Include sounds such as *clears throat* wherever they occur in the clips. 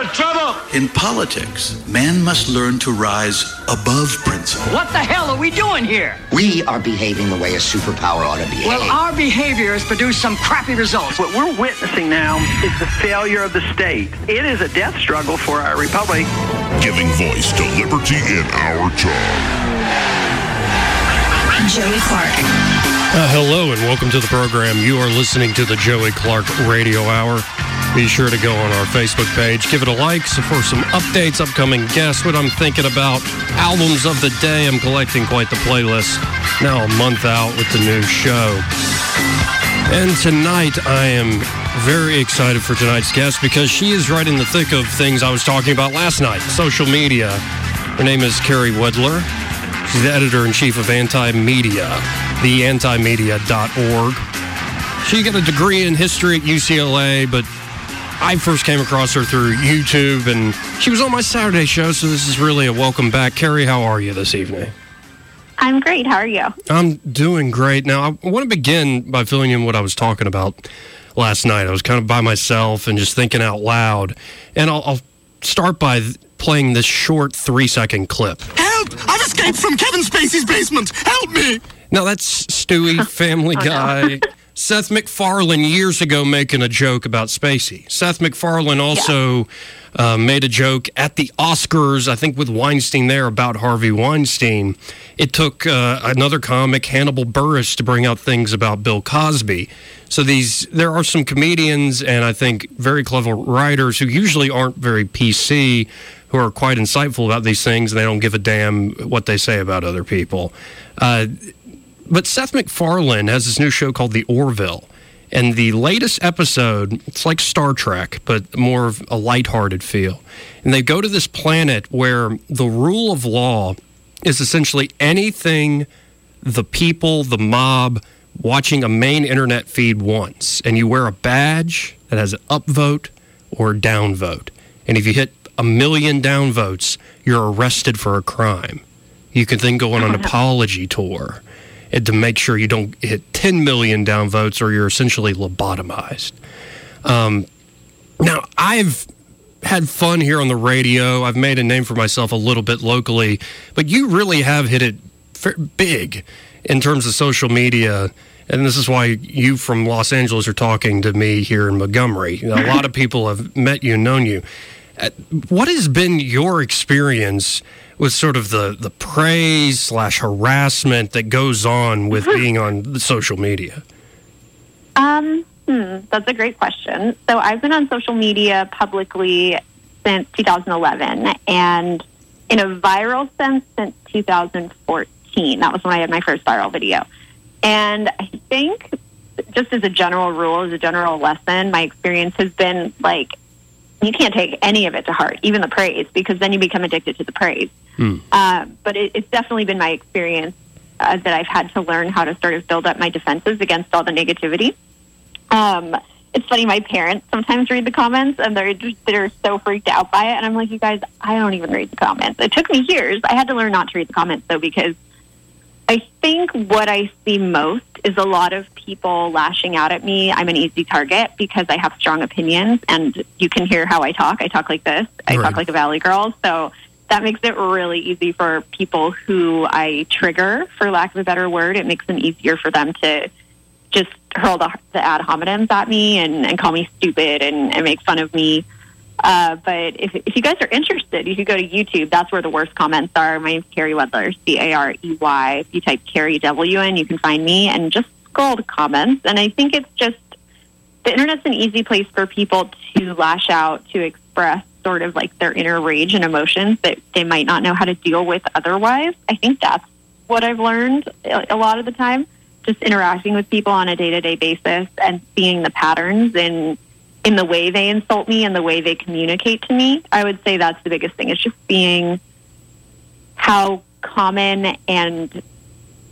in of trouble! In politics, man must learn to rise above principle. What the hell are we doing here? We are behaving the way a superpower ought to behave. Well, our behavior has produced some crappy results. What we're witnessing now is the failure of the state. It is a death struggle for our republic. Giving voice to liberty in our time. Joey Clark. Uh, hello and welcome to the program. You are listening to the Joey Clark Radio Hour. Be sure to go on our Facebook page, give it a like for some updates, upcoming guests, what I'm thinking about, albums of the day. I'm collecting quite the playlist. Now a month out with the new show. And tonight I am very excited for tonight's guest because she is right in the thick of things I was talking about last night social media. Her name is Carey Wedler. She's the editor in chief of Anti Media, theantimedia.org. She got a degree in history at UCLA, but I first came across her through YouTube, and she was on my Saturday show, so this is really a welcome back. Carey, how are you this evening? I'm great. How are you? I'm doing great. Now, I want to begin by filling in what I was talking about last night. I was kind of by myself and just thinking out loud, and I'll, I'll start by playing this short three second clip. Help! I've escaped from Kevin Spacey's basement! Help me! Now, that's Stewie, *laughs* Family Oh, no. Guy. Seth MacFarlane years ago making a joke about Spacey. Seth MacFarlane also uh, made a joke at the Oscars, I think with Weinstein there, about Harvey Weinstein. It took uh, another comic, Hannibal Buress, to bring out things about Bill Cosby. So these, there are some comedians and I think very clever writers who usually aren't very PC, who are quite insightful about these things, and they don't give a damn what they say about other people. Uh, but Seth MacFarlane has this new show called The Orville. And the latest episode, it's like Star Trek, but more of a lighthearted feel. And they go to this planet where the rule of law is essentially anything the people, the mob, watching a main internet feed wants. And you wear a badge that has an upvote or a downvote. And if you hit a million downvotes, you're arrested for a crime. You can then go on an *laughs* apology tour to make sure you don't hit 10 million downvotes or you're essentially lobotomized. Um, now, I've had fun here on the radio. I've made a name for myself a little bit locally, but you really have hit it big in terms of social media. And this is why you from Los Angeles are talking to me here in Montgomery. A *laughs* lot of people have met you, known you. Uh, What has been your experience with sort of the, the praise slash harassment that goes on with being on the social media? Um, hmm, that's a great question. So I've been on social media publicly since 2011, and in a viral sense since 2014. That was when I had my first viral video. And I think, just as a general rule, as a general lesson, my experience has been like you can't take any of it to heart, even the praise, because then you become addicted to the praise. Uh, but it, it's definitely been my experience uh, that I've had to learn how to sort of build up my defenses against all the negativity. Um, it's funny, my parents sometimes read the comments and they're just they're so freaked out by it, and I'm like, you guys, I don't even read the comments. It took me years. I had to learn not to read the comments though because I think what I see most is a lot of people lashing out at me. I'm an easy target because I have strong opinions, and you can hear how I talk. I talk like this. I Right. talk like a valley girl. So that makes it really easy for people who I trigger, for lack of a better word. It makes them easier for them to just hurl the, the ad hominems at me and, and call me stupid and, and make fun of me. Uh, but if, if you guys are interested, you could go to YouTube. That's where the worst comments are. My name's Carey Wedler, C A R E Y. If you type Carey W in, you can find me and just scroll the comments. And I think it's just the internet's an easy place for people to lash out, to express sort of like their inner rage and emotions that they might not know how to deal with otherwise. I think that's what I've learned a lot of the time. Just interacting with people on a day to day basis and seeing the patterns in in the way they insult me and the way they communicate to me. I would say that's the biggest thing. It's just seeing how common and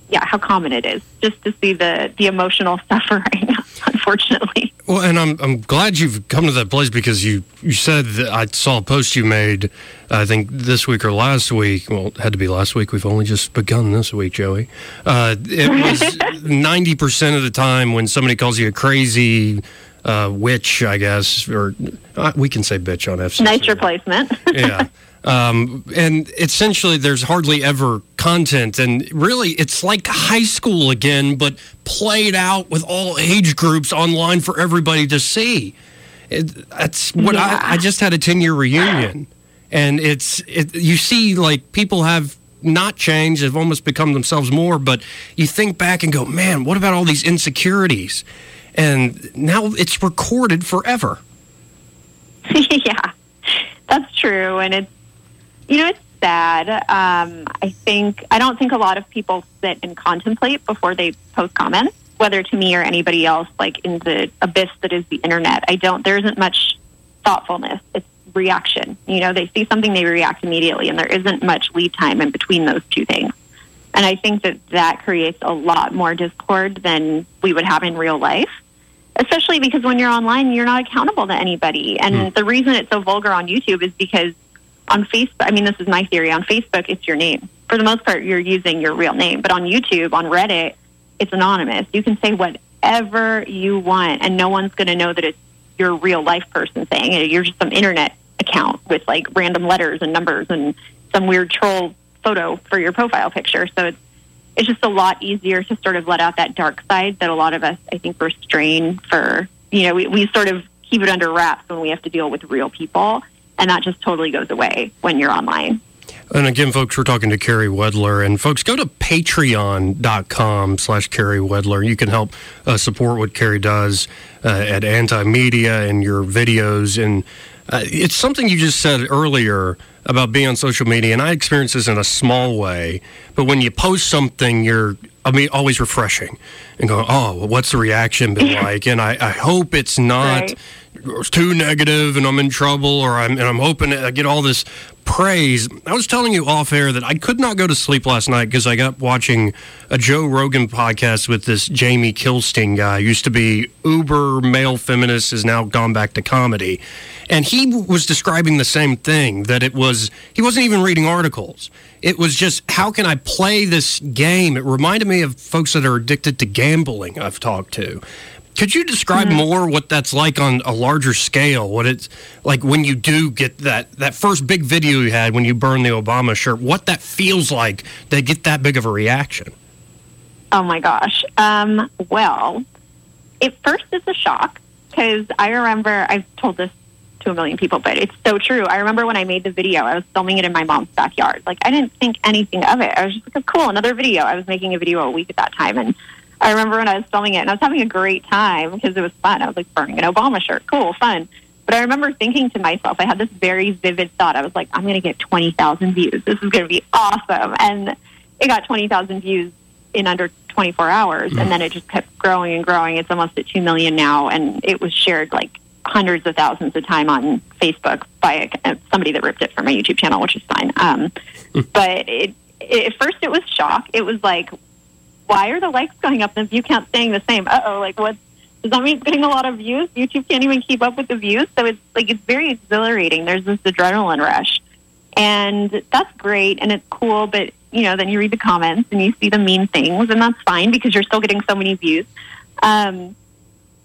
yeah, how common it is just to see the the emotional *laughs* suffering, unfortunately. Well, and I'm I'm glad you've come to that place because you you said that I saw a post you made. I think this week or last week. Well, it had to be last week. We've only just begun this week, Joey. Uh, it was *laughs* ninety percent of the time when somebody calls you a crazy uh, witch, I guess, or uh, we can say bitch on FCC. Nice replacement. *laughs* yeah. Um, and essentially, there's hardly ever content. And really, it's like high school again, but played out with all age groups online for everybody to see. It, that's what Yeah. I, I just had a 10 year reunion. And it's, it, you see, like, people have not changed, have almost become themselves more, but you think back and go, man, what about all these insecurities? And now it's recorded forever. *laughs* yeah, that's true, and it's you know it's sad. Um, I think I don't think a lot of people sit and contemplate before they post comments, whether to me or anybody else, like in the abyss that is the internet. I don't. There isn't much thoughtfulness. It's reaction. You know, they see something, they react immediately, and there isn't much lead time in between those two things. And I think that that creates a lot more discord than we would have in real life especially because when you're online, you're not accountable to anybody. And hmm. the reason it's so vulgar on YouTube is because on Facebook, I mean, this is my theory. On Facebook, it's your name. For the most part, you're using your real name. But on YouTube, on Reddit, it's anonymous. You can say whatever you want, and no one's going to know that it's your real life person saying it. You're just some internet account with like random letters and numbers and some weird troll photo for your profile picture. So it's it's just a lot easier to sort of let out that dark side that a lot of us, I think, restrain for, you know, we, we sort of keep it under wraps when we have to deal with real people. And that just totally goes away when you're online. And again, folks, we're talking to Carey Wedler. And folks, go to patreon.com slash Carey Wedler. You can help uh, support what Carey does uh, at Anti Media and your videos. And uh, it's something you just said earlier about being on social media. And I experience this in a small way. But when you post something, you're, I mean, always refreshing and going, oh, what's the reaction been *laughs* like? And I, I hope it's not Right. too negative and I'm in trouble or I'm and I'm hoping I get all this praise. I was telling you off air that I could not go to sleep last night because I got watching a Joe Rogan podcast with this Jamie Kilstein guy. Used to be uber male feminist, has now gone back to comedy. And he was describing the same thing that it was he wasn't even reading articles. It was just how can I play this game? It reminded me of folks that are addicted to gambling I've talked to. Could you describe more what that's like on a larger scale? What it's like when you do get that that first big video you had when you burned the Obama shirt? What that feels like to get that big of a reaction? Oh my gosh. Um, well, at first it's a shock because I remember I've told this to a million people, but it's so true. I remember when I made the video, I was filming it in my mom's backyard. Like I didn't think anything of it. I was just like, oh, cool, another video. I was making a video a week at that time, and I remember when I was filming it, and I was having a great time because it was fun. I was like burning an Obama shirt, cool, fun. But I remember thinking to myself, I had this very vivid thought. I was like, I'm going to get 20,000 views. This is going to be awesome. And it got 20,000 views in under 24 hours. And then it just kept growing and growing. It's almost at 2 million now. And it was shared like hundreds of thousands of time on Facebook by a, somebody that ripped it from my YouTube channel, which is fine. Um, *laughs* but it, it, at first it was shock. It was like, why are the likes going up and the view count staying the same? Uh oh, like what? Does that mean it's getting a lot of views? YouTube can't even keep up with the views, so it's like it's very exhilarating. There's this adrenaline rush, and that's great and it's cool. But you know, then you read the comments and you see the mean things, and that's fine because you're still getting so many views. Um,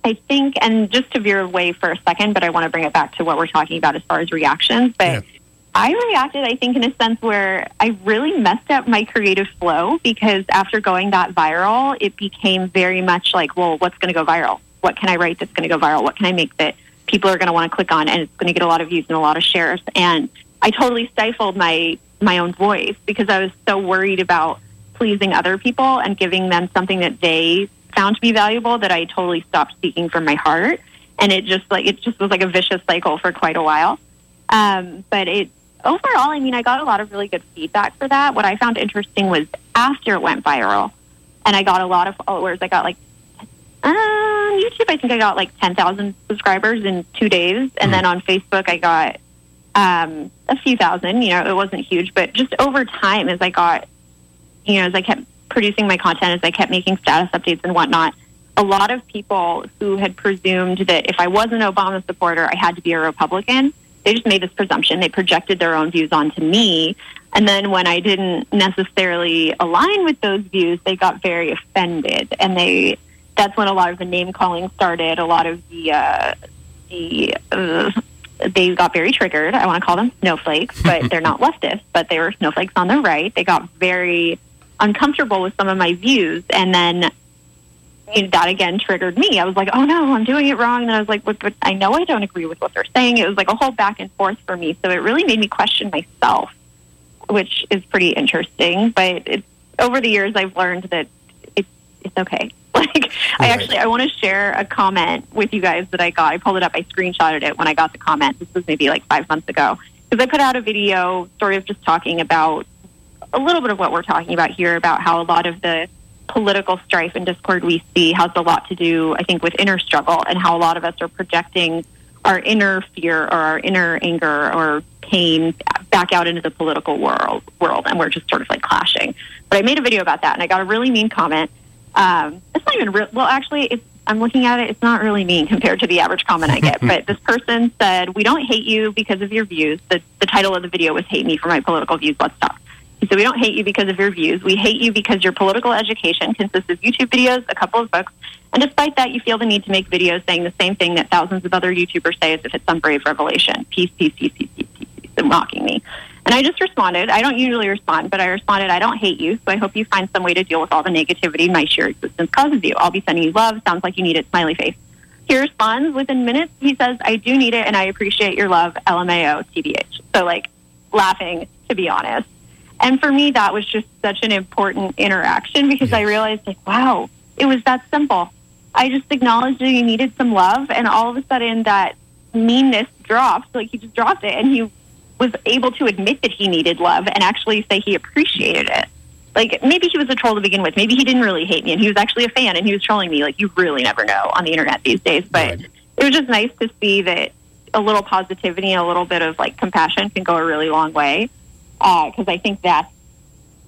I think, and just to veer away for a second, but I want to bring it back to what we're talking about as far as reactions. But Yeah. I reacted, I think, in a sense where I really messed up my creative flow because after going that viral, it became very much like, well, what's going to go viral? What can I write that's going to go viral? What can I make that people are going to want to click on and it's going to get a lot of views and a lot of shares? And I totally stifled my my own voice because I was so worried about pleasing other people and giving them something that they found to be valuable that I totally stopped speaking from my heart. And it just like it just was like a vicious cycle for quite a while. Um, but it overall, I mean, I got a lot of really good feedback for that. What I found interesting was after it went viral, and I got a lot of followers. I got like um, YouTube. I think I got like ten thousand subscribers in two days, and then on Facebook, I got um, a few thousand. You know, it wasn't huge, but just over time, as I got, you know, as I kept producing my content, as I kept making status updates and whatnot, a lot of people who had presumed that if I was an Obama supporter, I had to be a Republican. They just made this presumption. They projected their own views onto me. And then when I didn't necessarily align with those views, they got very offended. And they that's when a lot of the name calling started. A lot of the uh, the uh, they got very triggered. I want to call them snowflakes, but *laughs* they're not leftists, but they were snowflakes on the right. They got very uncomfortable with some of my views, and then you know, that again triggered me. I was like, "Oh no, I'm doing it wrong." And I was like, but, "But I know I don't agree with what they're saying." It was like a whole back and forth for me. So it really made me question myself, which is pretty interesting. But it's, over the years, I've learned that it's it's okay. *laughs* Like I actually I want to share a comment with you guys that I got. I pulled it up. I screenshotted it when I got the comment. This was maybe like five months ago because I put out a video sort of just talking about a little bit of what we're talking about here about how a lot of the political strife and discord we see has a lot to do, I think, with inner struggle and how a lot of us are projecting our inner fear or our inner anger or pain back out into the political world world and we're just sort of like clashing. But I made a video about that and I got a really mean comment. Um, it's not even real. Well, actually, it's, I'm looking at it. It's not really mean *laughs* compared to the average comment I get. *laughs* but this person said, "We don't hate you because of your views." The the title of the video was "Hate Me for My Political Views." Let's stop. Said, "We don't hate you because of your views. We hate you because your political education consists of YouTube videos, a couple of books, and despite that, you feel the need to make videos saying the same thing that thousands of other YouTubers say as if it's some brave revelation. Peace, peace, peace, peace, peace, peace, peace," and mocking me. And I just responded. I don't usually respond, but I responded, I don't hate you, so I hope you find some way to deal with all the negativity my sheer existence causes you. I'll be sending you love. Sounds like you need it. Smiley face. He responds within minutes. He says, I do need it, and I appreciate your love. LMAO, TBH. So, like, laughing, to be honest. And for me, that was just such an important interaction because I realized, like, wow, it was that simple. I just acknowledged that he needed some love, and all of a sudden, that meanness dropped. Like, he just dropped it, and he was able to admit that he needed love and actually say he appreciated it. Like maybe he was a troll to begin with. Maybe he didn't really hate me and he was actually a fan and he was trolling me. Like you really never know on the internet these days. But it was just nice to see that a little positivity and a little bit of like compassion can go a really long way. Because I think that's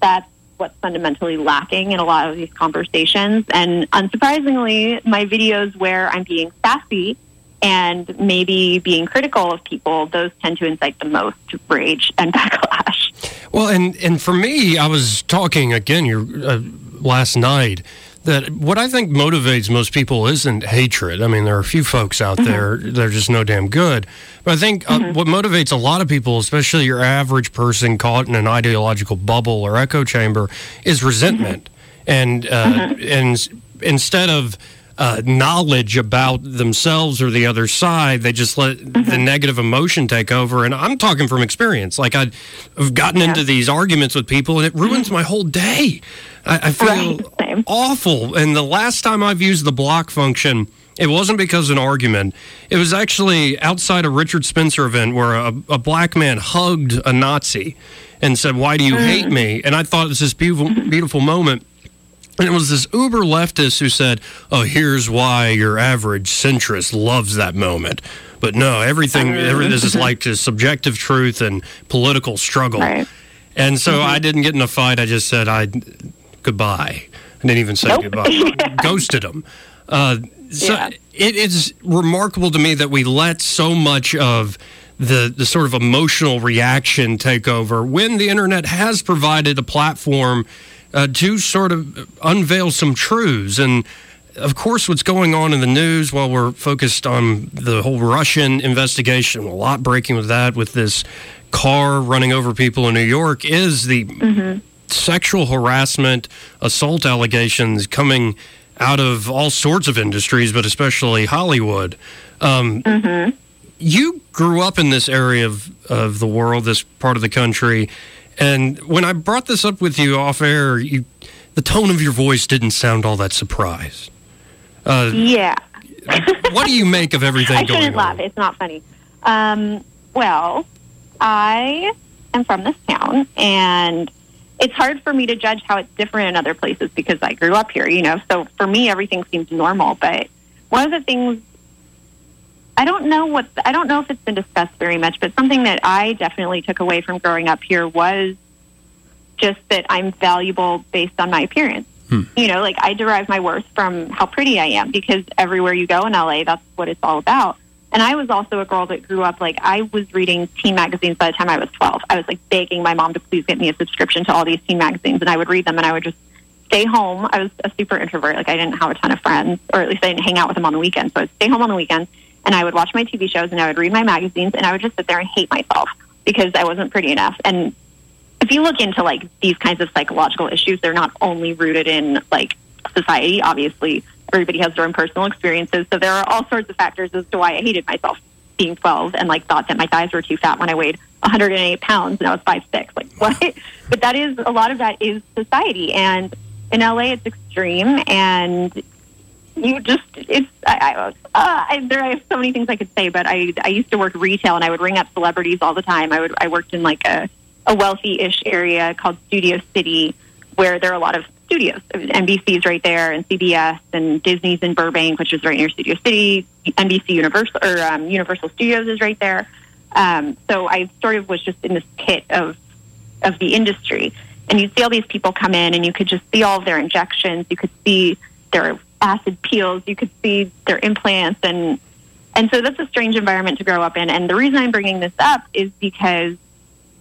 that's what's fundamentally lacking in a lot of these conversations. And unsurprisingly, my videos where I'm being sassy and maybe being critical of people, those tend to incite the most rage and *laughs* backlash. Well, and and for me, I was talking again uh, last night that what I think motivates most people isn't hatred. I mean, there are a few folks out Mm-hmm. there that are just no damn good. But I think uh, what motivates a lot of people, especially your average person caught in an ideological bubble or echo chamber, is resentment. And uh, and instead of uh, knowledge about themselves or the other side, they just let mm-hmm. the negative emotion take over. And I'm talking from experience. Like I've gotten into these arguments with people, and it ruins mm-hmm. my whole day. I, I feel awful. And the last time I've used the block function, it wasn't because of an argument. It was actually outside a Richard Spencer event where a, a black man hugged a Nazi and said, "Why do you hate mm. me?" And I thought it was this beautiful, mm-hmm. beautiful moment. And it was this uber leftist who said, "Oh, here's why your average centrist loves that moment." But no, everything, every, this is like just subjective truth and political struggle. And so I didn't get in a fight. I just said, "I goodbye." I didn't even say goodbye. *laughs* Ghosted him. Uh, so it is remarkable to me that we let so much of the the sort of emotional reaction take over when the internet has provided a platform uh, to sort of unveil some truths. And of course what's going on in the news while we're focused on the whole Russian investigation a lot breaking with that with this car running over people in New York is the sexual harassment assault allegations coming out of all sorts of industries but especially Hollywood. Um, you grew up in this area of, of the world, this part of the country. And when I brought this up with you off air, you, the tone of your voice didn't sound all that surprised. Uh, Yeah. what do you make of everything *laughs* I going shouldn't on? laugh. It's not funny. Um, well, I am from this town, and it's hard for me to judge how it's different in other places because I grew up here, you know. So for me, everything seems normal. But one of the things I don't know what I don't know if it's been discussed very much, but something that I definitely took away from growing up here was just that I'm valuable based on my appearance. Hmm. You know, like I derive my worth from how pretty I am because everywhere you go in LA, that's what it's all about. And I was also a girl that grew up like I was reading teen magazines by the time I was 12. I was like begging my mom to please get me a subscription to all these teen magazines, and I would read them, and I would just stay home. I was a super introvert. Like I didn't have a ton of friends, or at least I didn't hang out with them on the weekends. So I'd stay home on the weekends, and I would watch my TV shows, and I would read my magazines, and I would just sit there and hate myself because I wasn't pretty enough. And if you look into like these kinds of psychological issues, they're not only rooted in like society. Obviously, everybody has their own personal experiences, so there are all sorts of factors as to why I hated myself being 12 and like thought that my thighs were too fat when I weighed 108 pounds and I was five six. Like *laughs* what? but that is a lot of that is society, and in LA it's extreme, and you just it's I I, uh, I there I have so many things I could say, but I I used to work retail and I would ring up celebrities all the time. I would I worked in like a a wealthy-ish area called Studio City, where there are a lot of studios. NBC's right there, and CBS, and Disney's in Burbank, which is right near Studio City. NBC Universal or um, Universal Studios is right there. Um, so I sort of was just in this pit of of the industry, and you see all these people come in, and you could just see all of their injections. You could see their acid peels. You could see their implants, and and so that's a strange environment to grow up in. And the reason I'm bringing this up is because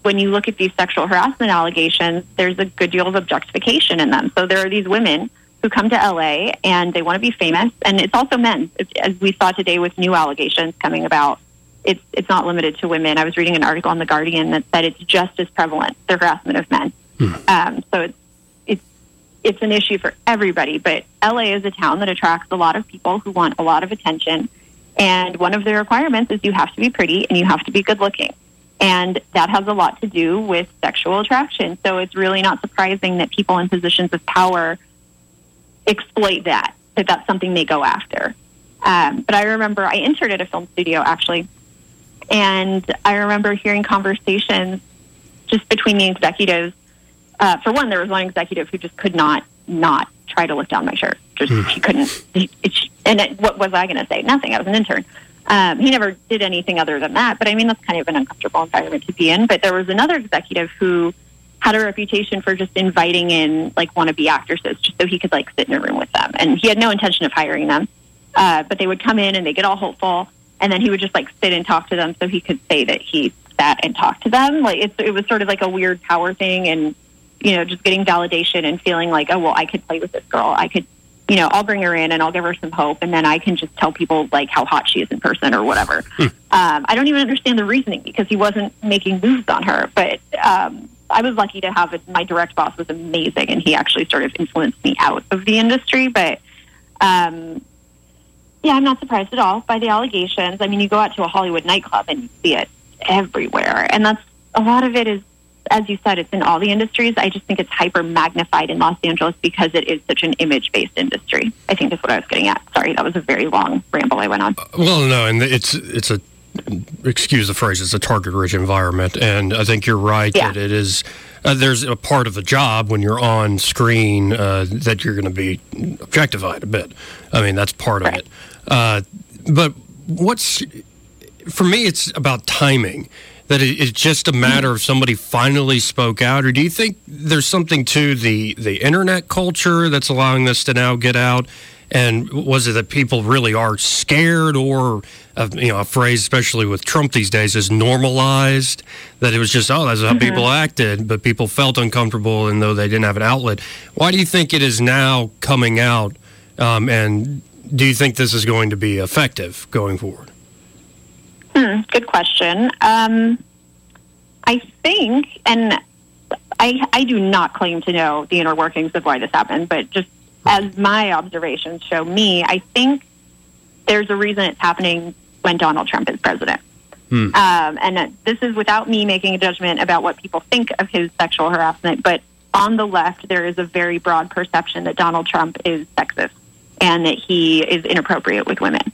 when you look at these sexual harassment allegations, there's a good deal of objectification in them. So there are these women who come to LA and they want to be famous, and it's also men, as we saw today with new allegations coming about. It's it's not limited to women. I was reading an article on the Guardian that said it's just as prevalent the harassment of men. Um, so it's it's an issue for everybody. But LA is a town that attracts a lot of people who want a lot of attention, and one of the requirements is you have to be pretty and you have to be good looking. And that has a lot to do with sexual attraction. So it's really not surprising that people in positions of power exploit that, that that's something they go after. Um, but I remember I interned at a film studio actually, and I remember hearing conversations just between the executives. Uh, for one, there was one executive who just could not not try to lift down my shirt. Just he couldn't. He, it, and it, what was I going to say? Nothing. I was an intern. Um, he never did anything other than that. But I mean, that's kind of an uncomfortable environment to be in. But there was another executive who had a reputation for just inviting in like wannabe actresses just so he could like sit in a room with them. And he had no intention of hiring them. Uh, but they would come in and they get all hopeful, and then he would just like sit and talk to them so he could say that he sat and talked to them. Like it's, it was sort of like a weird power thing, and you know, just getting validation and feeling like, oh well, I could play with this girl. I could, you know, I'll bring her in and I'll give her some hope, and then I can just tell people like how hot she is in person or whatever. um, I don't even understand the reasoning because he wasn't making moves on her, but. Um, I was lucky to have it. My direct boss was amazing, and he actually sort of influenced me out of the industry. But um, yeah, I'm not surprised at all by the allegations. I mean, you go out to a Hollywood nightclub and you see it everywhere, and that's a lot of it is, as you said, it's in all the industries. I just think it's hyper magnified in Los Angeles because it is such an image based industry. I think that's what I was getting at. Sorry, that was a very long ramble I went on. Well, no, and it's it's a excuse the phrase, it's a target-rich environment, and I think you're right Yeah. that it is. Uh, there's a part of the job when you're on screen uh, that you're going to be objectified a bit. I mean, that's part of it. Uh, but what's for me, it's about timing. That it, it's just a matter of somebody finally spoke out, or do you think there's something to the the internet culture that's allowing this to now get out? And was it that people really are scared, or uh, you know, a phrase, especially with Trump these days, is normalized? That it was just, oh, that's how people acted, but people felt uncomfortable, and though they didn't have an outlet. Why do you think it is now coming out? Um, and do you think this is going to be effective going forward? Hmm, good question. Um, I think, and I, I do not claim to know the inner workings of why this happened, but just as my observations show me, I think there's a reason it's happening when Donald Trump is president. Um, and this is without me making a judgment about what people think of his sexual harassment, but on the left, there is a very broad perception that Donald Trump is sexist and that he is inappropriate with women.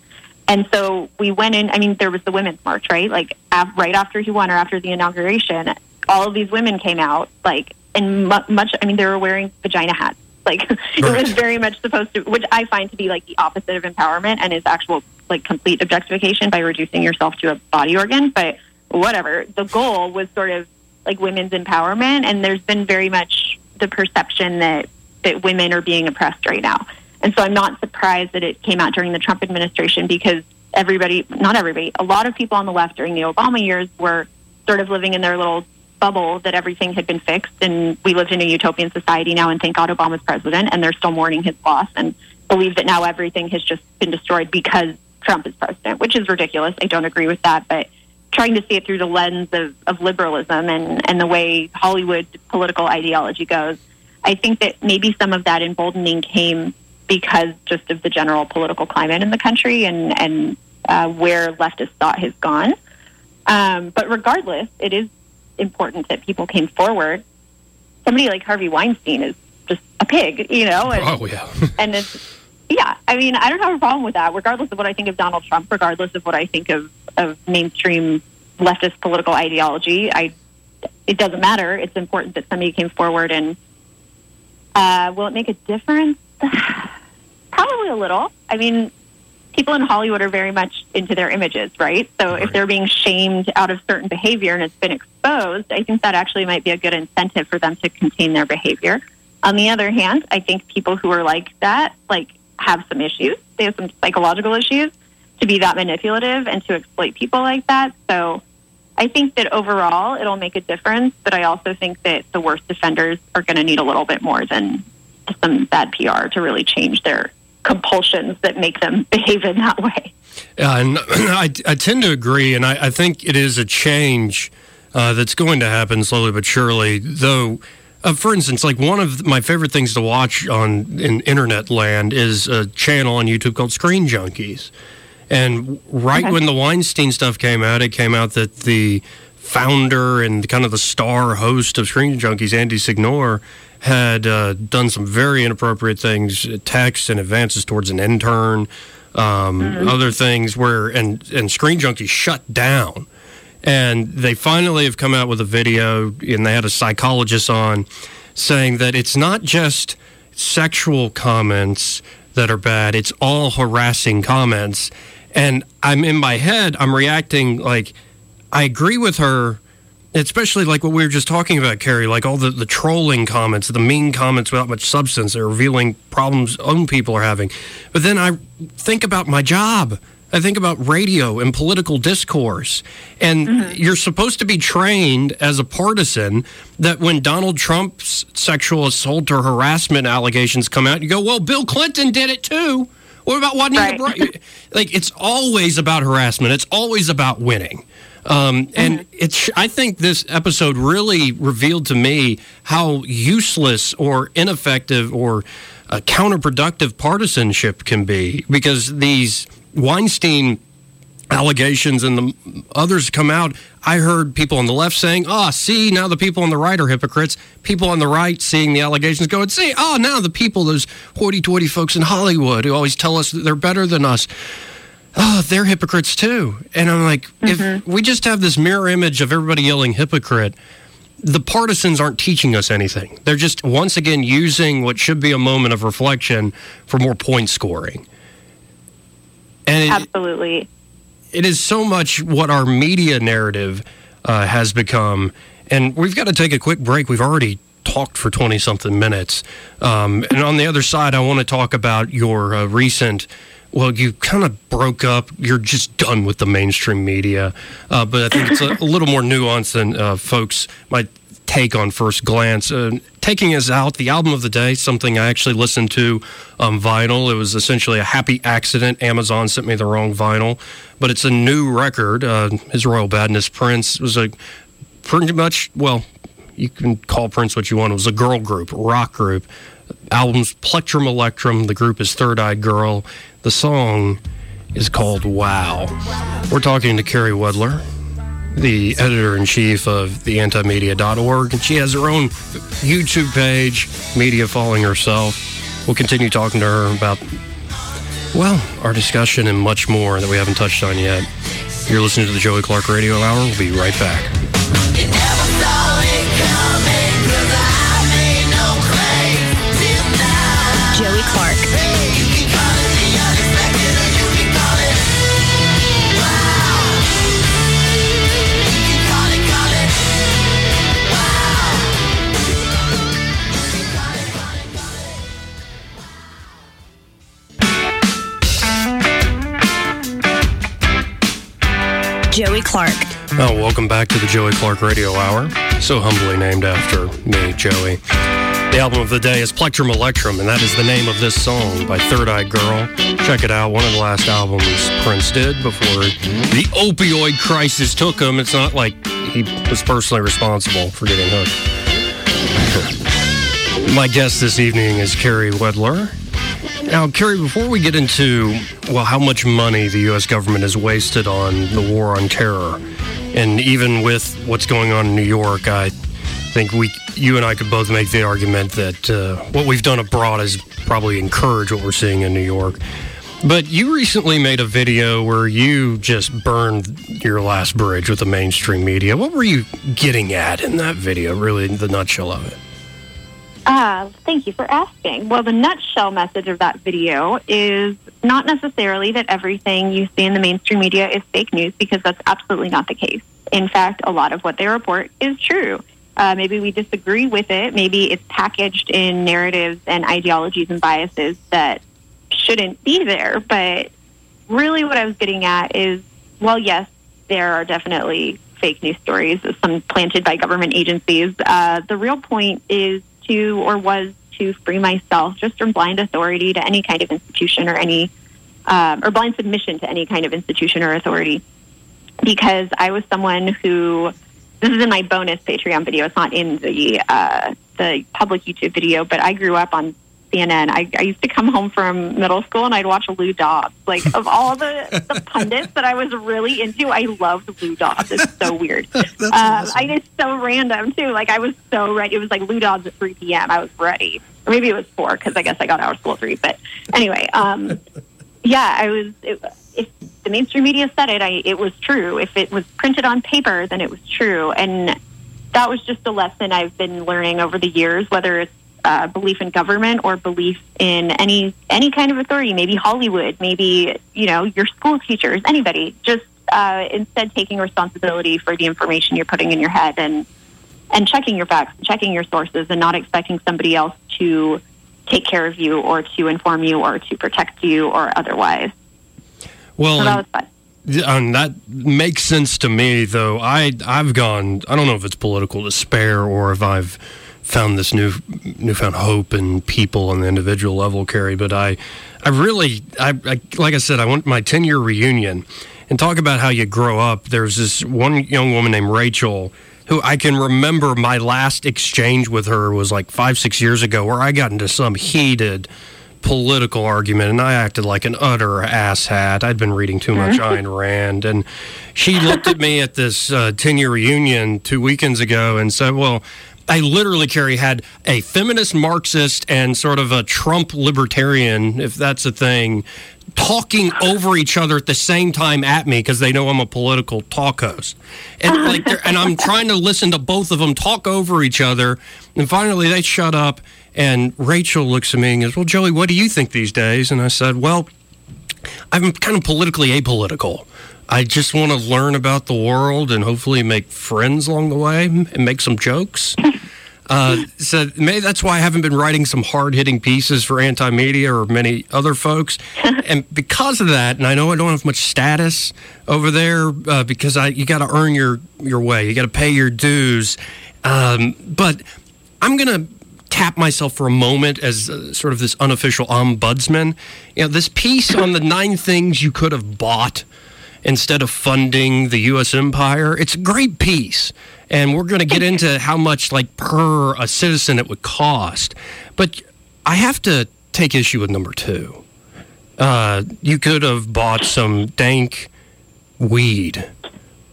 And so we went in. I mean, there was the women's march, right? Like af- right after he won or after the inauguration, all of these women came out, like, and mu- much. I mean, they were wearing vagina hats. Like *laughs* it was very much supposed to, which I find to be like the opposite of empowerment and is actual like complete objectification by reducing yourself to a body organ. But whatever, the goal was sort of like women's empowerment, and there's been very much the perception that that women are being oppressed right now. And so I'm not surprised that it came out during the Trump administration because everybody, not everybody, a lot of people on the left during the Obama years were sort of living in their little bubble that everything had been fixed and we lived in a utopian society now and thank God Obama's president and they're still mourning his loss and believe that now everything has just been destroyed because Trump is president, which is ridiculous. I don't agree with that, but trying to see it through the lens of, of liberalism and, and the way Hollywood political ideology goes, I think that maybe some of that emboldening came because just of the general political climate in the country and, and uh, where leftist thought has gone. Um, but regardless, it is important that people came forward. Somebody like Harvey Weinstein is just a pig, you know? And, oh, yeah. *laughs* and it's, yeah, I mean, I don't have a problem with that, regardless of what I think of Donald Trump, regardless of what I think of, of mainstream leftist political ideology. I, it doesn't matter. It's important that somebody came forward and uh, will it make a difference? *sighs* Probably a little. I mean, people in Hollywood are very much into their images, right? So right. if they're being shamed out of certain behavior and it's been exposed, I think that actually might be a good incentive for them to contain their behavior. On the other hand, I think people who are like that, like have some issues. They have some psychological issues to be that manipulative and to exploit people like that. So I think that overall it'll make a difference, but I also think that the worst offenders are going to need a little bit more than some bad PR to really change their compulsions that make them *laughs* behave in that way. Yeah, and *clears throat* I, I tend to agree, and I, I think it is a change uh, that's going to happen slowly but surely. Though, uh, for instance, like one of my favorite things to watch on in internet land is a channel on YouTube called Screen Junkies. And right okay. when the Weinstein stuff came out, it came out that the founder and kind of the star host of Screen Junkies, Andy Signore, had uh, done some very inappropriate things, texts and advances towards an intern, um, mm-hmm. other things where, and, and Screen Junkies shut down. And they finally have come out with a video, and they had a psychologist on saying that it's not just sexual comments that are bad, it's all harassing comments. And I'm in my head, I'm reacting like, I agree with her especially like what we were just talking about, Carey, like all the, the trolling comments, the mean comments without much substance, they're revealing problems own people are having. But then I think about my job. I think about radio and political discourse. And mm-hmm. you're supposed to be trained as a partisan that when Donald Trump's sexual assault or harassment allegations come out, you go, well, Bill Clinton did it too. What about Juanita right. *laughs* like, it's always about harassment, it's always about winning. Um, and mm-hmm. it's, I think this episode really revealed to me how useless or ineffective or uh, counterproductive partisanship can be because these Weinstein allegations and the others come out. I heard people on the left saying, "Oh, see, now the people on the right are hypocrites." People on the right seeing the allegations go and say, "Oh, now the people, those hoity-toity folks in Hollywood who always tell us that they're better than us." Oh, they're hypocrites too. And I'm like, mm-hmm. if we just have this mirror image of everybody yelling hypocrite, the partisans aren't teaching us anything. They're just once again using what should be a moment of reflection for more point scoring. And it, absolutely, it is so much what our media narrative uh, has become. And we've got to take a quick break. We've already talked for 20 something minutes. Um, and on the other side, I want to talk about your uh, recent well, you kind of broke up. You're just done with the mainstream media. Uh, but I think it's a, a little more nuanced than uh, folks might take on first glance. Uh, taking us out, the album of the day, something I actually listened to on vinyl. It was essentially a happy accident. Amazon sent me the wrong vinyl, but it's a new record. Uh, His Royal Badness Prince was a pretty much, well, you can call Prince what you want. It was a girl group, rock group. Albums Plectrum Electrum. The group is Third Eye Girl. The song is called Wow. We're talking to Carey Wedler, the editor in chief of theantimedia.org, and she has her own YouTube page, Media Following Herself. We'll continue talking to her about, well, our discussion and much more that we haven't touched on yet. You're listening to the Joey Clark Radio Hour. We'll be right back. Clark. Well, welcome back to the Joey Clark Radio Hour. So humbly named after me, Joey. The album of the day is Plectrum Electrum, and that is the name of this song by Third Eye Girl. Check it out. One of the last albums Prince did before the opioid crisis took him. It's not like he was personally responsible for getting hooked. *laughs* My guest this evening is Carey Wedler. Now, Carey, before we get into, well, how much money the U.S. government has wasted on the war on terror, and even with what's going on in New York, I think we, you and I could both make the argument that uh, what we've done abroad has probably encouraged what we're seeing in New York. But you recently made a video where you just burned your last bridge with the mainstream media. What were you getting at in that video, really, in the nutshell of it? Uh, thank you for asking. Well, the nutshell message of that video is not necessarily that everything you see in the mainstream media is fake news, because that's absolutely not the case. In fact, a lot of what they report is true. Uh, maybe we disagree with it. Maybe it's packaged in narratives and ideologies and biases that shouldn't be there. But really, what I was getting at is well, yes, there are definitely fake news stories, some planted by government agencies. Uh, the real point is to, or was to, free myself just from blind authority to any kind of institution or any, um, or blind submission to any kind of institution or authority. Because I was someone who, this is in my bonus Patreon video. It's not in the uh, the public YouTube video, but I grew up on CNN. I, I used to come home from middle school and I'd watch Lou Dobbs. Like of all the, the *laughs* pundits that I was really into, I loved Lou Dobbs. It's so weird. *laughs* um, I it's so random too. Like I was so ready. It was like Lou Dobbs at 3 p.m. I was ready, or maybe it was four because I guess I got out of school at three. But anyway, um, *laughs* yeah, I was. It, if the mainstream media said it, I, it was true. If it was printed on paper, then it was true. And that was just a lesson I've been learning over the years, whether it's uh, belief in government or belief in any any kind of authority, maybe Hollywood, maybe you know your school teachers, anybody. Just uh, instead taking responsibility for the information you're putting in your head and and checking your facts, checking your sources, and not expecting somebody else to take care of you or to inform you or to protect you or otherwise. Well, so that was fun. Um, that makes sense to me, though. I I've gone. I don't know if it's political despair or if I've found this new newfound hope in people on the individual level, Carey. But I, I really, I, I like I said, I went my ten year reunion and talk about how you grow up. There's this one young woman named Rachel who I can remember my last exchange with her was like five six years ago, where I got into some heated political argument and I acted like an utter asshat. I'd been reading too much Ayn Rand. And she looked at me at this 10 uh, year reunion two weekends ago and said, Well, I literally, Carey, had a feminist Marxist and sort of a Trump libertarian, if that's a thing, talking over each other at the same time at me because they know I'm a political talk host. And like, and I'm trying to listen to both of them talk over each other. And finally, they shut up. And Rachel looks at me and goes, "Well, Joey, what do you think these days?" And I said, "Well, I'm kind of politically apolitical." I just want to learn about the world and hopefully make friends along the way and make some jokes. *laughs* Uh, so maybe that's why I haven't been writing some hard hitting pieces for anti media or many other folks. *laughs* and because of that, and I know I don't have much status over there uh, because I you got to earn your your way, you got to pay your dues. Um, but I'm gonna tap myself for a moment as uh, sort of this unofficial ombudsman. You know, this piece on the nine things you could have bought instead of funding the U.S. empire. It's a great piece. And we're going to get into how much, like, per a citizen it would cost. But I have to take issue with number two. Uh, you could have bought some dank weed,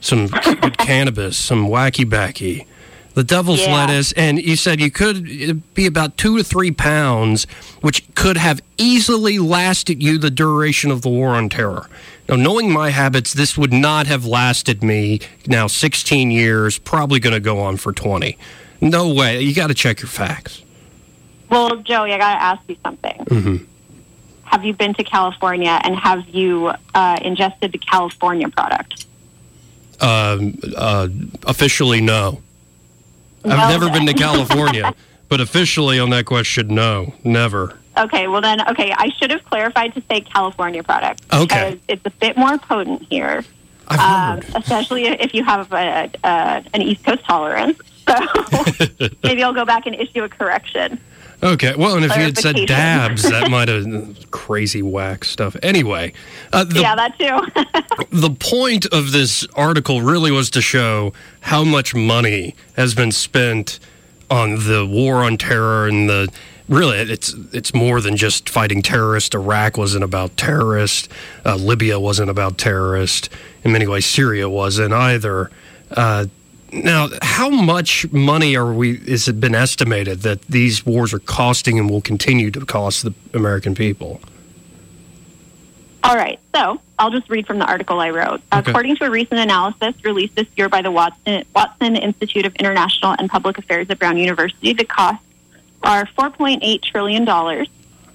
some *laughs* cannabis, some wacky backy, the devil's Yeah. lettuce, and you said you could be about two to three pounds, which could have easily lasted you the duration of the war on terror. Now, knowing my habits, this would not have lasted me now 16 years, probably going to go on for 20. No way. You got to check your facts. Well, Joey, I got to ask you something. hmm Have you been to California and have you uh, ingested the California product? Um, uh, officially, no. I've No. never been to *laughs* California, but officially on that question, no, never. Okay, well then, okay, I should have clarified to say California product. Okay. It's a bit more potent here. um, especially if you have a, a, an East Coast tolerance. So *laughs* maybe I'll go back and issue a correction. Okay, well, and if you had said dabs, that *laughs* might have crazy whack stuff. Anyway, uh, the, yeah, that too. *laughs* the point of this article really was to show how much money has been spent on the war on terror and the really it's it's more than just fighting terrorists. Iraq wasn't about terrorists. Uh, Libya wasn't about terrorists. In many ways, Syria wasn't either. Uh, now, how much money are we? Is it been estimated that these wars are costing and will continue to cost the American people? All right, so I'll just read from the article I wrote. Okay. According to a recent analysis released this year by the Watson, Watson Institute of International and Public Affairs at Brown University, the costs are $4.8 trillion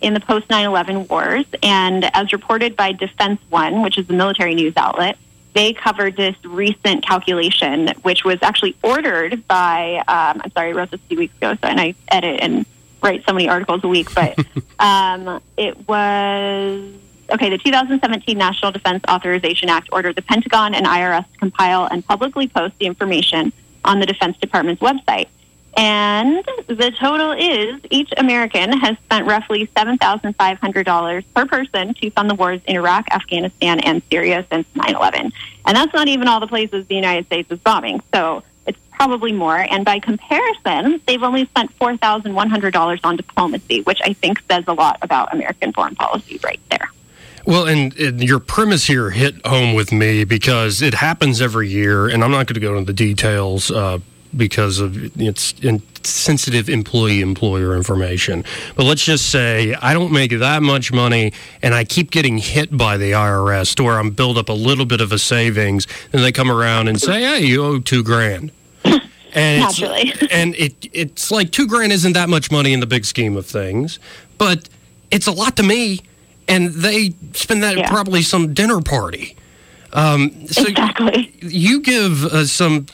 in the post 9 11 wars. And as reported by Defense One, which is the military news outlet, they covered this recent calculation, which was actually ordered by, um, I'm sorry, I wrote this a few weeks ago, so and I edit and write so many articles a week, but *laughs* um, it was okay. The 2017 National Defense Authorization Act ordered the Pentagon and IRS to compile and publicly post the information on the Defense Department's website. And the total is each American has spent roughly $7,500 per person to fund the wars in Iraq, Afghanistan, and Syria since 9 11. And that's not even all the places the United States is bombing. So it's probably more. And by comparison, they've only spent $4,100 on diplomacy, which I think says a lot about American foreign policy right there. Well, and, and your premise here hit home with me because it happens every year, and I'm not going to go into the details uh, because of it's in sensitive employee employer information. But let's just say I don't make that much money, and I keep getting hit by the IRS to where I'm build up a little bit of a savings, and they come around and say, "Hey, you owe two grand." *laughs* And it's, Naturally. *laughs* and it it's like two grand isn't that much money in the big scheme of things, but it's a lot to me. And they spend that at Yeah. probably some dinner party. Um, so Exactly. you give uh, some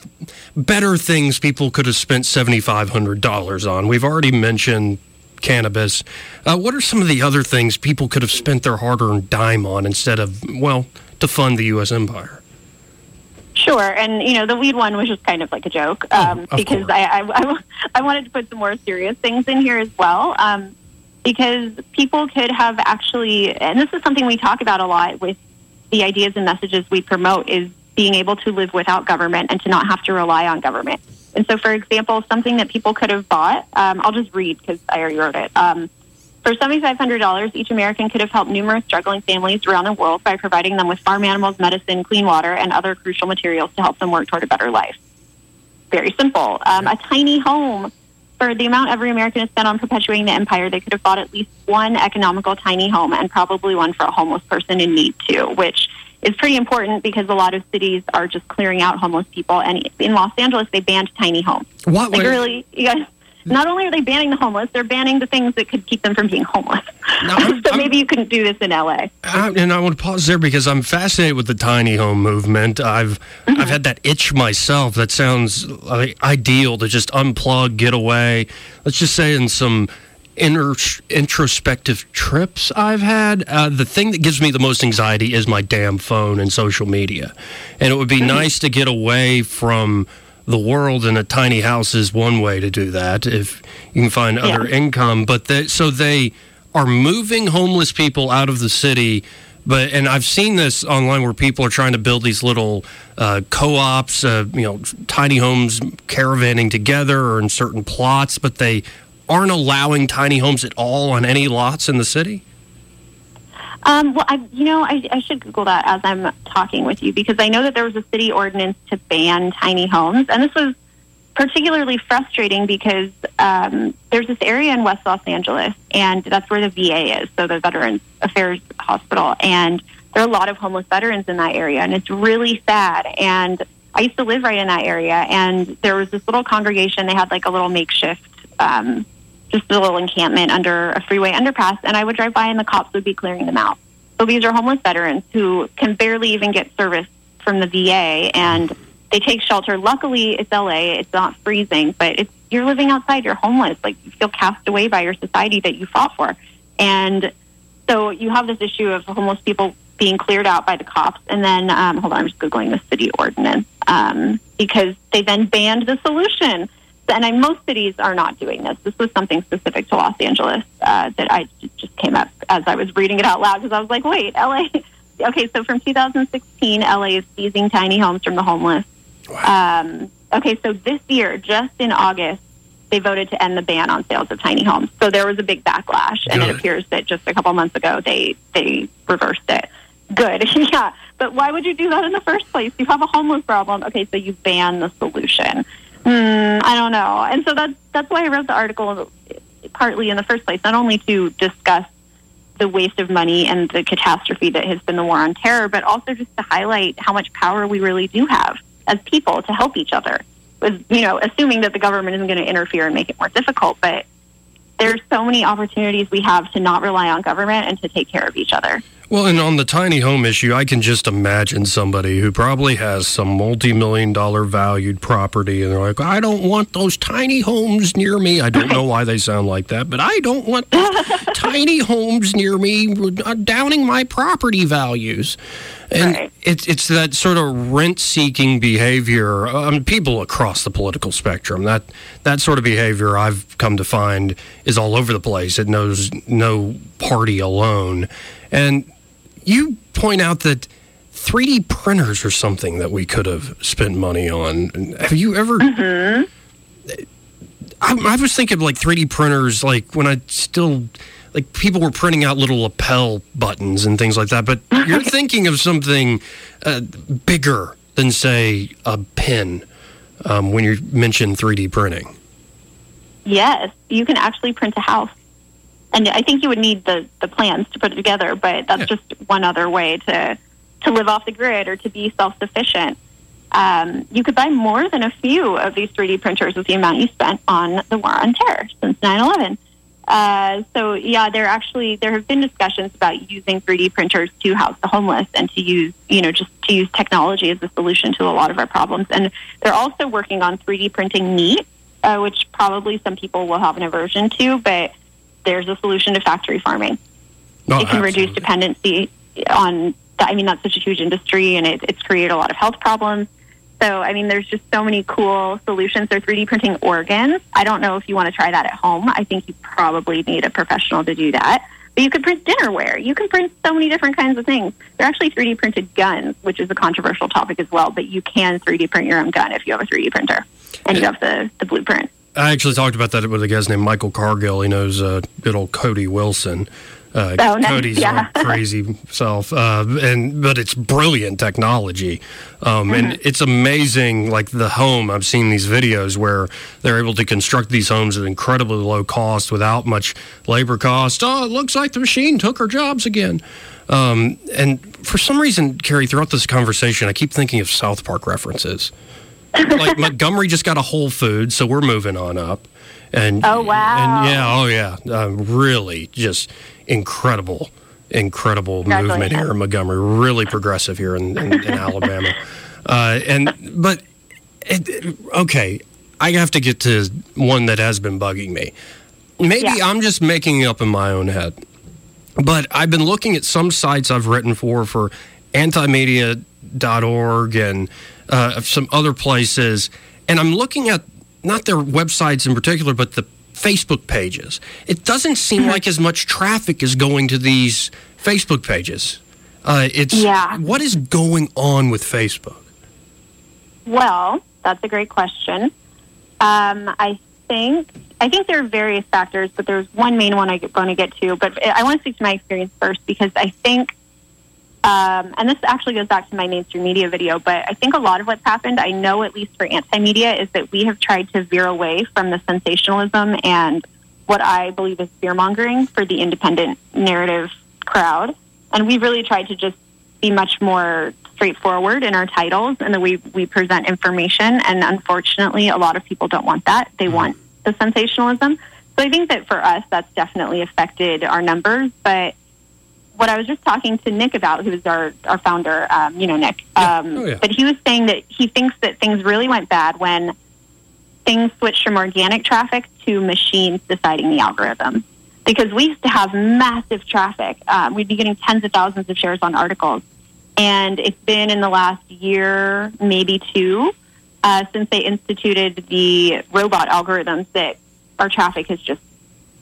better things people could have spent seventy five hundred dollars on. We've already mentioned cannabis. Uh, what are some of the other things people could have spent their hard earned dime on instead of well to fund the U.S. empire? Sure, and you know the weed one was just kind of like a joke um, of because. I, I, I I wanted to put some more serious things in here as well um, because people could have actually, and this is something we talk about a lot with the ideas and messages we promote is being able to live without government and to not have to rely on government. And so, for example, something that people could have bought, um, I'll just read because I already wrote it. Um, for $7,500, each American could have helped numerous struggling families around the world by providing them with farm animals, medicine, clean water, and other crucial materials to help them work toward a better life. Very simple. Um, a tiny home. For the amount every American has spent on perpetuating the empire, they could have bought at least one economical tiny home and probably one for a homeless person in need too, which is pretty important because a lot of cities are just clearing out homeless people. And in Los Angeles, they banned tiny homes. What? Like really, you guys. Not only are they banning the homeless, they're banning the things that could keep them from being homeless. No, *laughs* I'm- so I'm- maybe you couldn't do this in LA. I, and I want to pause there because I'm fascinated with the tiny home movement. I've I've had that itch myself. That sounds like ideal to just unplug, get away. Let's just say in some inner, introspective trips I've had. Uh, the thing that gives me the most anxiety is my damn phone and social media, and it would be nice to get away from the world. in a tiny house is one way to do that if you can find other Yeah. income. But they, so they are moving homeless people out of the city. But and I've seen this online where people are trying to build these little uh, co-ops, uh, you know, tiny homes, caravanning together or in certain plots, but they aren't allowing tiny homes at all on any lots in the city. Um, well, I, you know, I, I should Google that as I'm talking with you because I know that there was a city ordinance to ban tiny homes, and this was particularly frustrating because um, there's this area in West Los Angeles, and that's where the VA is, so the Veterans Affairs Hospital, and there are a lot of homeless veterans in that area, and it's really sad. And I used to live right in that area, and there was this little congregation. They had like a little makeshift. Um, just a little encampment under a freeway underpass, and I would drive by and the cops would be clearing them out. So these are homeless veterans who can barely even get service from the VA, and they take shelter. Luckily, it's LA; it's not freezing, but it's you're living outside. You're homeless, like you feel cast away by your society that you fought for, and so you have this issue of homeless people being cleared out by the cops. And then, um, hold on, I'm just Googling the city ordinance um, because they then banned the solution. And I, most cities are not doing this. This was something specific to Los Angeles uh, that I just came up as I was reading it out loud because I was like, wait, LA. *laughs* Okay, so from 2016, LA is seizing tiny homes from the homeless. Um, okay, so this year, just in August, they voted to end the ban on sales of tiny homes. So there was a big backlash, and it appears that just a couple months ago they they reversed it. Good, *laughs* yeah. But why would you do that in the first place? You have a homeless problem. Okay, so you ban the solution. Hmm, I don't know. And so that's that's why I wrote the article partly in the first place, not only to discuss the waste of money and the catastrophe that has been the war on terror, but also just to highlight how much power we really do have as people to help each other. With you know, assuming that the government isn't going to interfere and make it more difficult, but there's so many opportunities we have to not rely on government and to take care of each other. Well, and on the tiny home issue, I can just imagine somebody who probably has some multi million dollar valued property and they're like, I don't want those tiny homes near me. I don't know why they sound like that, but I don't want *laughs* tiny homes near me, uh, downing my property values. And Right. it's, it's that sort of rent seeking behavior. I mean, people across the political spectrum, that, that sort of behavior I've come to find is all over the place. It knows no party alone. And you point out that 3D printers are something that we could have spent money on. Have you ever? I, I was thinking like 3D printers, like when I still, like people were printing out little lapel buttons and things like that. But *laughs* you're thinking of something uh, bigger than, say, a pen um, when you mention 3D printing. Yes, you can actually print a house. And I think you would need the, the plans to put it together, but that's Yeah. just one other way to, to live off the grid or to be self sufficient. Um, you could buy more than a few of these 3D printers with the amount you spent on the war on terror since 9 11. Uh, so, yeah, there actually there have been discussions about using 3D printers to house the homeless and to use, you know, just to use technology as a solution to a lot of our problems. And they're also working on 3D printing meat, uh, which probably some people will have an aversion to, but there's a solution to factory farming. No, it can reduce dependency on. I mean, that's such a huge industry, and it, it's created a lot of health problems. So, I mean, there's just so many cool solutions. They're 3D printing organs. I don't know if you want to try that at home. I think you probably need a professional to do that. But you could print dinnerware. You can print so many different kinds of things. They're actually 3D printed guns, which is a controversial topic as well. But you can 3D print your own gun if you have a 3D printer and you have the, the blueprint. I actually talked about that with a guy's named Michael Cargill. He knows uh, good old Cody Wilson. Uh, Oh, nice. Cody's Yeah. crazy self, uh, and but it's brilliant technology, um, and Mm-hmm. it's amazing. Like the home, I've seen these videos where they're able to construct these homes at incredibly low cost without much labor cost. Oh, it looks like the machine took our jobs again. Um, and for some reason, Carey, throughout this conversation, I keep thinking of South Park references like Montgomery just got a Whole Foods, so we're moving on up. And Oh, wow. And yeah, oh yeah, uh, really, just incredible, incredible movement here in Montgomery. Really progressive here in, in, in Alabama. Uh, and but it, okay, I have to get to one that has been bugging me. Maybe Yeah. I'm just making it up in my own head. But I've been looking at some sites I've written for, for antimedia.org and uh, some other places, and I'm looking at not their websites in particular, but the Facebook pages. It doesn't seem like as much traffic is going to these Facebook pages. Uh, it's Yeah. what is going on with Facebook? Well, that's a great question. Um, I think I think there are various factors, but there's one main one I'm going to get to. But I want to speak to my experience first because I think, um, and this actually goes back to my mainstream media video, but I think a lot of what's happened, I know at least for anti-media, is that we have tried to veer away from the sensationalism and what I believe is fear mongering for the independent narrative crowd, and we've really tried to just be much more straightforward in our titles and the way we present information. And unfortunately, a lot of people don't want that. They want the sensationalism. So I think that for us, that's definitely affected our numbers. But what I was just talking to Nick about, who is our, our founder, um, you know, Nick, um, Oh, yeah. but he was saying that he thinks that things really went bad when things switched from organic traffic to machines deciding the algorithm. because we used to have massive traffic. Uh, we'd be getting tens of thousands of shares on articles. And it's been in the last year, maybe two, uh, since they instituted the robot algorithms that our traffic has just,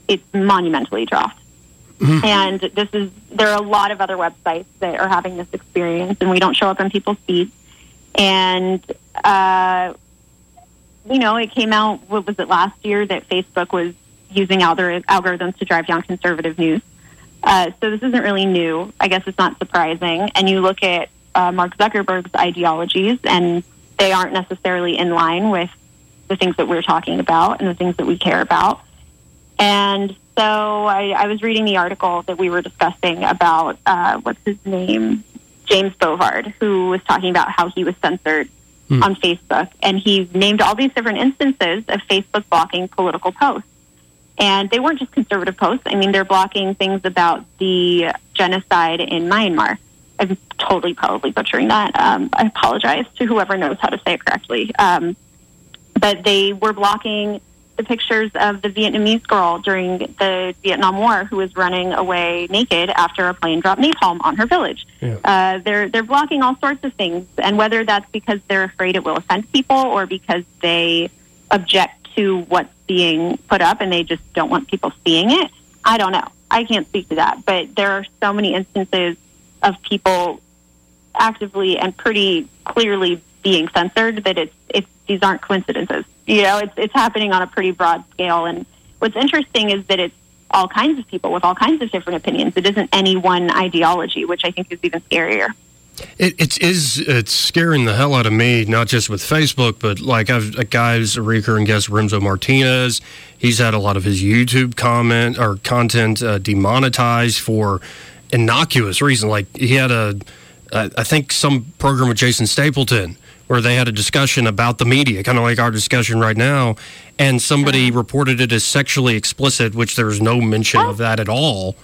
it's monumentally dropped. And this is, there are a lot of other websites that are having this experience, and we don't show up in people's feeds. And, uh, you know, it came out, what was it, last year that Facebook was using algor- algorithms to drive down conservative news. Uh, so this isn't really new. I guess it's not surprising. And you look at uh, Mark Zuckerberg's ideologies, and they aren't necessarily in line with the things that we're talking about and the things that we care about. And so I, I was reading the article that we were discussing about uh, what's his name, James Bovard, who was talking about how he was censored on Facebook, and he named all these different instances of Facebook blocking political posts. And they weren't just conservative posts. I mean, they're blocking things about the genocide in Myanmar. I'm totally probably butchering that. Um, I apologize to whoever knows how to say it correctly. Um, but they were blocking the pictures of the Vietnamese girl during the Vietnam War who was running away naked after a plane dropped napalm on her village. Uh, they're they're blocking all sorts of things, and whether that's because they're afraid it will offend people or because they object to what's being put up and they just don't want people seeing it, I don't know. I can't speak to that, but there are so many instances of people actively and pretty clearly being censored that it's it's these aren't coincidences. You know, it's it's happening on a pretty broad scale. And what's interesting is that it's all kinds of people with all kinds of different opinions. It isn't any one ideology, which I think is even scarier. It, it is it's scaring the hell out of me, not just with Facebook, but like I've a guy's a recurring guest, Renzo Martinez. He's had a lot of his YouTube comment or content uh, demonetized for innocuous reasons. Like he had a, I think some program with Jason Stapleton where they had a discussion about the media, kind of like our discussion right now, and somebody reported it as sexually explicit, which there's no mention of that at all.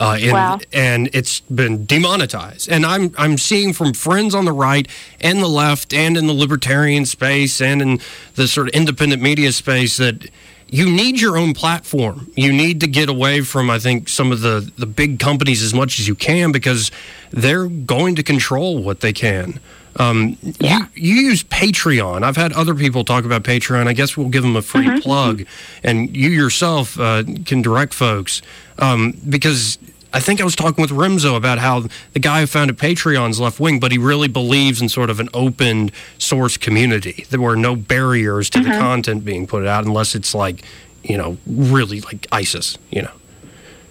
Uh, and, Wow. and it's been demonetized. And I'm I'm seeing from friends on the right and the left and in the libertarian space and in the sort of independent media space that you need your own platform. You need to get away from I think some of the the big companies as much as you can because they're going to control what they can. Um, you, you use Patreon. I've had other people talk about Patreon. I guess we'll give them a free plug, and you yourself uh, can direct folks um, because I think I was talking with Renzo about how the guy who founded Patreon's left wing, but he really believes in sort of an open source community. There were no barriers to the content being put out unless it's like, you know, really like ISIS, you know.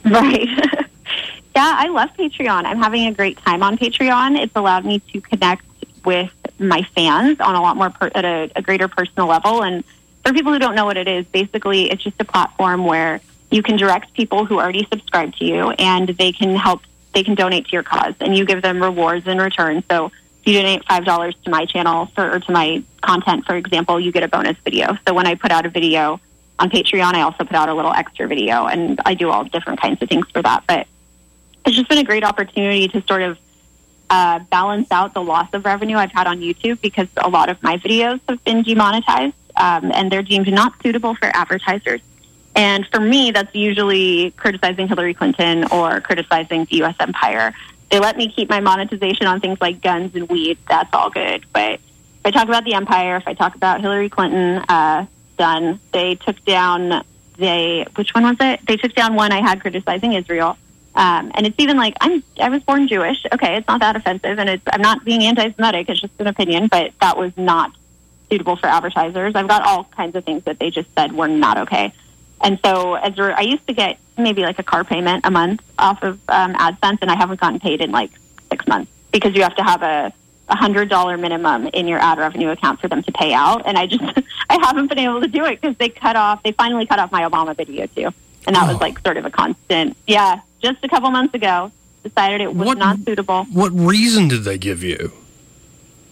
Right. *laughs* yeah, I love Patreon. I'm having a great time on Patreon. It's allowed me to connect with my fans on a lot more per- at a, a greater personal level. And for people who don't know what it is, basically it's just a platform where you can direct people who already subscribe to you, and they can help. They can donate to your cause, and you give them rewards in return. So if you donate five dollars to my channel for or to my content, for example, you get a bonus video. So when I put out a video on Patreon, I also put out a little extra video, and I do all different kinds of things for that. But it's just been a great opportunity to sort of uh, balance out the loss of revenue I've had on YouTube because a lot of my videos have been demonetized um, and they're deemed not suitable for advertisers. And for me, that's usually criticizing Hillary Clinton or criticizing the U.S. empire. They let me keep my monetization on things like guns and weed. That's all good. But if I talk about the empire, if I talk about Hillary Clinton, uh, done. They took down they which one was it? They took down one I had criticizing Israel. Um, and it's even like I'm I was born Jewish. Okay, it's not that offensive, and it's I'm not being anti-Semitic. It's just an opinion, but that was not suitable for advertisers. I've got all kinds of things that they just said were not okay. And so as I used to get maybe like a car payment a month off of um, AdSense, and I haven't gotten paid in like six months because you have to have a a hundred dollar minimum in your ad revenue account for them to pay out. And I just *laughs* I haven't been able to do it because they cut off. They finally cut off my Obama video too, and that was like sort of a constant. Yeah, just a couple months ago, decided it was What- not suitable. What reason did they give you?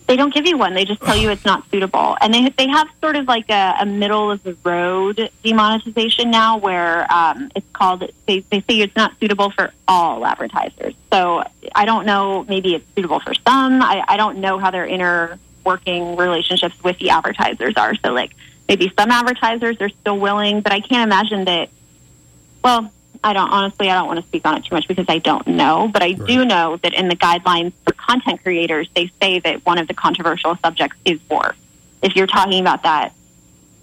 They don't give you one. They just tell you it's not suitable, and they they have sort of like a, a middle of the road demonetization now, where um, it's called. They they say it's not suitable for all advertisers. So I don't know. Maybe it's suitable for some. I, I don't know how their inner working relationships with the advertisers are. So like maybe some advertisers are still willing, but I can't imagine that. Well, I don't honestly. I don't want to speak on it too much because I don't know. But I do know that in the guidelines for content creators, they say that one of the controversial subjects is war. If you're talking about that,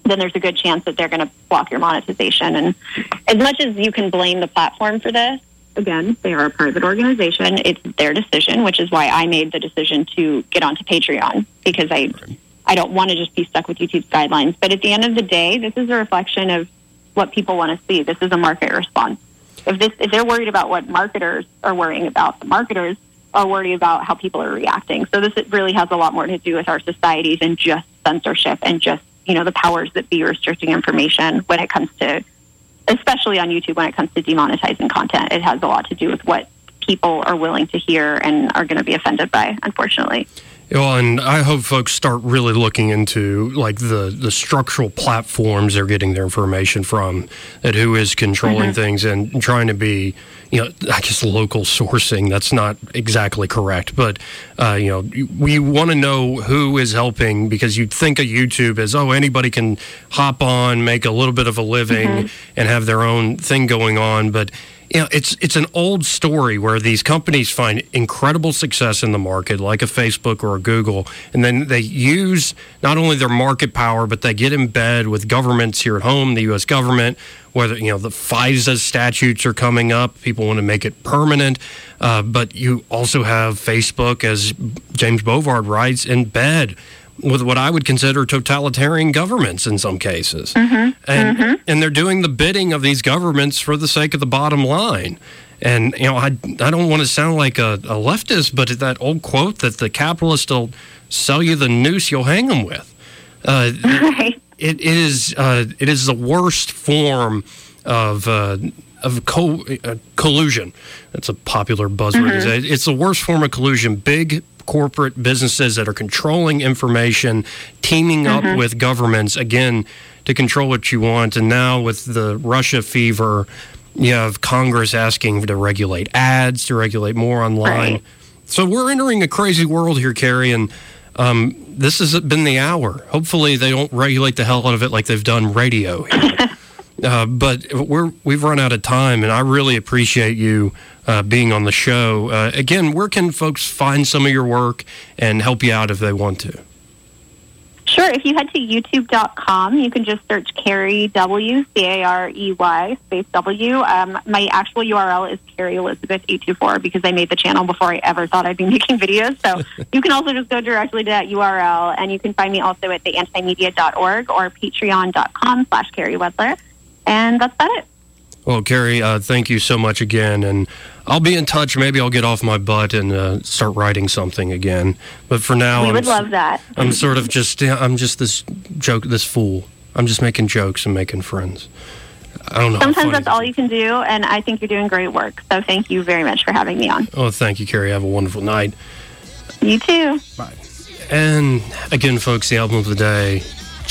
then there's a good chance that they're going to block your monetization. And as much as you can blame the platform for this, again, they are a private organization. It's their decision, which is why I made the decision to get onto Patreon because I I don't want to just be stuck with YouTube's guidelines. But at the end of the day, this is a reflection of what people want to see. This is a market response. If this if they're worried about what marketers are worrying about, the marketers are worried about how people are reacting. So this really has a lot more to do with our society than just censorship and just you know the powers that be restricting information when it comes to especially on YouTube when it comes to demonetizing content. It has a lot to do with what people are willing to hear and are going to be offended by, unfortunately. Well, and I hope folks start really looking into like the the structural platforms they're getting their information from, that who is controlling Mhm. things and trying to be, you know, I guess local sourcing. That's not exactly correct, but uh, you know, we want to know who is helping because you'd think of YouTube as oh anybody can hop on, make a little bit of a living, Mhm. and have their own thing going on, but you know, it's it's an old story where these companies find incredible success in the market, like a Facebook or a Google, and then they use not only their market power, but they get in bed with governments here at home, the U.S. government. Whether you know the FISA statutes are coming up, people want to make it permanent, uh, but you also have Facebook, as James Bovard writes, in bed with what I would consider totalitarian governments in some cases and and they're doing the bidding of these governments for the sake of the bottom line. And you know, I I don't want to sound like a, a leftist, but that old quote that the capitalist will sell you the noose you'll hang them with. Uh, *laughs* it, it is uh, it is the worst form of. Uh, of co- uh, collusion. That's a popular buzzword. Mhm. It's the worst form of collusion. Big corporate businesses that are controlling information, teaming up Mhm. with governments, again, to control what you want. And now with the Russia fever, you have Congress asking to regulate ads, to regulate more online. Right. So we're entering a crazy world here, Carey, and um, this has been the hour. Hopefully, they don't regulate the hell out of it like they've done radio. *laughs* Uh, but we're we've run out of time, and I really appreciate you uh, being on the show. Uh, again, where can folks find some of your work and help you out if they want to? Sure. If you head to youtube.com, you can just search Carey W, C A R E Y, space W. Um, my actual URL is Carey Elizabeth 824 because I made the channel before I ever thought I'd be *laughs* making videos. So you can also just go directly to that URL and you can find me also at the antimedia.org or patreon.com slash Carey Wedler. And that's about it. Well, Carey, uh, thank you so much again, and I'll be in touch. Maybe I'll get off my butt and uh, start writing something again. But for now, we I'm would love that. I'm sort of just I'm just this joke, this fool. I'm just making jokes and making friends. I don't know. Sometimes that's all you can do, and I think you're doing great work. So thank you very much for having me on. Oh, thank you, Carey. Have a wonderful night. You too. Bye. And again, folks, the album of the day.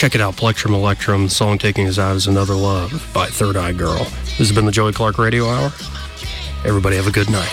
Check it out, Plectrum Electrum. The song taking us out is Another Love by Third Eye Girl. This has been the Joey Clark Radio Hour. Everybody have a good night.